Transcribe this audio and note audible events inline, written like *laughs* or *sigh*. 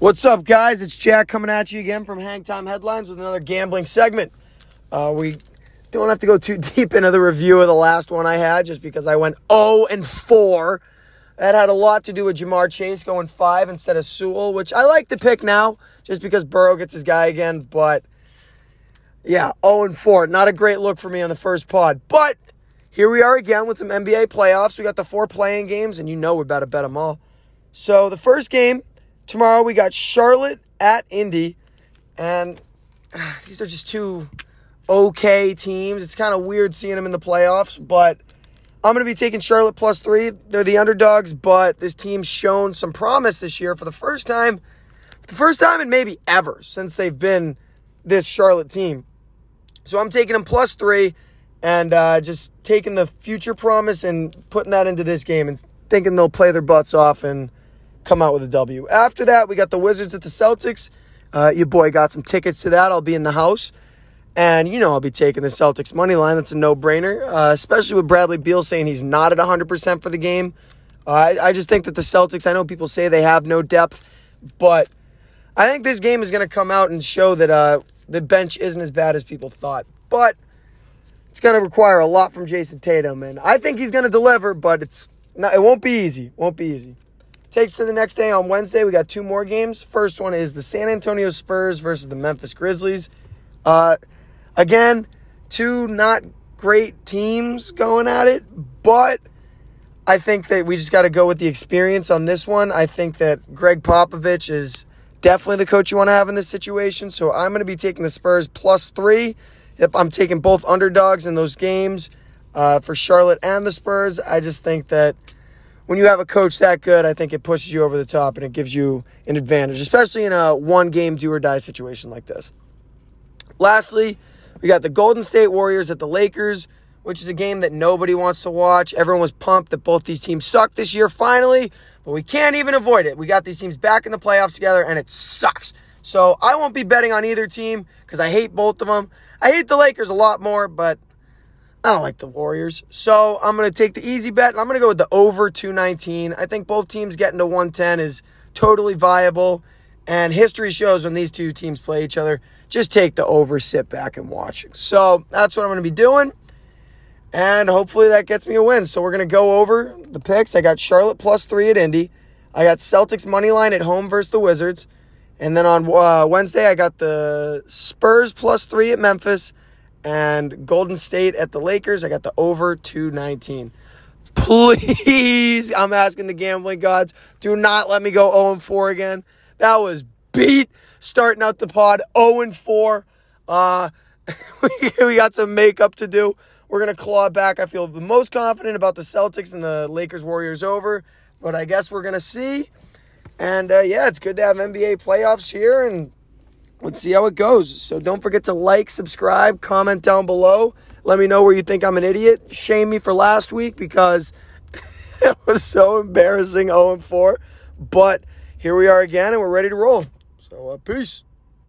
What's up, guys? It's Jack coming at you again from Hang Time Headlines with another gambling segment. Uh, we don't have to go too *laughs* deep into the review of the last one I had just because I went 0 and 4. That had a lot to do with Ja'Marr Chase going 5 instead of Sewell, which I like to pick now just because Burrow gets his guy again. But yeah, 0 and 4. Not a great look for me on the first pod. But here we are again with some NBA playoffs. We got the four playing games, and you know we're about to bet them all. So the first game Tomorrow we got Charlotte at Indy, and uh, *sighs* these are just two okay teams. It's kind of weird seeing them in the playoffs, but I'm going to be taking Charlotte plus three. They're the underdogs, but this team's shown some promise this year for the first time, the first time and maybe ever since they've been this Charlotte team. So I'm taking them plus three and uh, just taking the future promise and putting that into this game and thinking they'll play their butts off and come out with a W. After that, we got the Wizards at the Celtics. Uh, your boy got some tickets to that. I'll be in the house. And you know I'll be taking the Celtics money line. That's a no-brainer, uh, especially with Bradley Beal saying he's not at 100% for the game. Uh, I, I just think that the Celtics, I know people say they have no depth, but I think this game is going to come out and show that uh, the bench isn't as bad as people thought. But it's going to require a lot from Jayson Tatum, and I think he's going to deliver, but it's not, it won't be easy. Won't be easy. Takes to the next day on Wednesday. We got two more games. First one is the San Antonio Spurs versus the Memphis Grizzlies. Uh, again, two not great teams going at it, but I think that we just got to go with the experience on this one. I think that Gregg Popovich is definitely the coach you want to have in this situation. So I'm going to be taking the Spurs plus three. Yep, I'm taking both underdogs in those games uh, for Charlotte and the Spurs. I just think that when you have a coach that good, I think it pushes you over the top and it gives you an advantage, especially in a one game do or die situation like this. Lastly, we got the Golden State Warriors at the Lakers, which is a game that nobody wants to watch. Everyone was pumped that both these teams suck this year finally, but we can't even avoid it. We got these teams back in the playoffs together and it sucks. So I won't be betting on either team because I hate both of them. I hate the Lakers a lot more, but I don't like the Warriors. So I'm going to take the easy bet and I'm going to go with the over 219. I think both teams getting to 110 is totally viable. And history shows when these two teams play each other, just take the over, sit back and watch. So that's what I'm going to be doing. And hopefully that gets me a win. So we're going to go over the picks. I got Charlotte plus three at Indy. I got Celtics money line at home versus the Wizards. And then on uh, Wednesday, I got the Spurs plus three at Memphis and Golden State at the Lakers. I got the over 219. Please, I'm asking the gambling gods, do not let me go 0 4 again. That was beat starting out the pod 0 4. Uh, *laughs* we got some makeup to do. We're going to claw back. I feel the most confident about the Celtics and the Lakers Warriors over, but I guess we're going to see. And uh, yeah, it's good to have NBA playoffs here and let's see how it goes. So don't forget to like, subscribe, comment down below. Let me know where you think I'm an idiot. Shame me for last week because *laughs* it was so embarrassing 0 4. But here we are again and we're ready to roll. So uh, peace.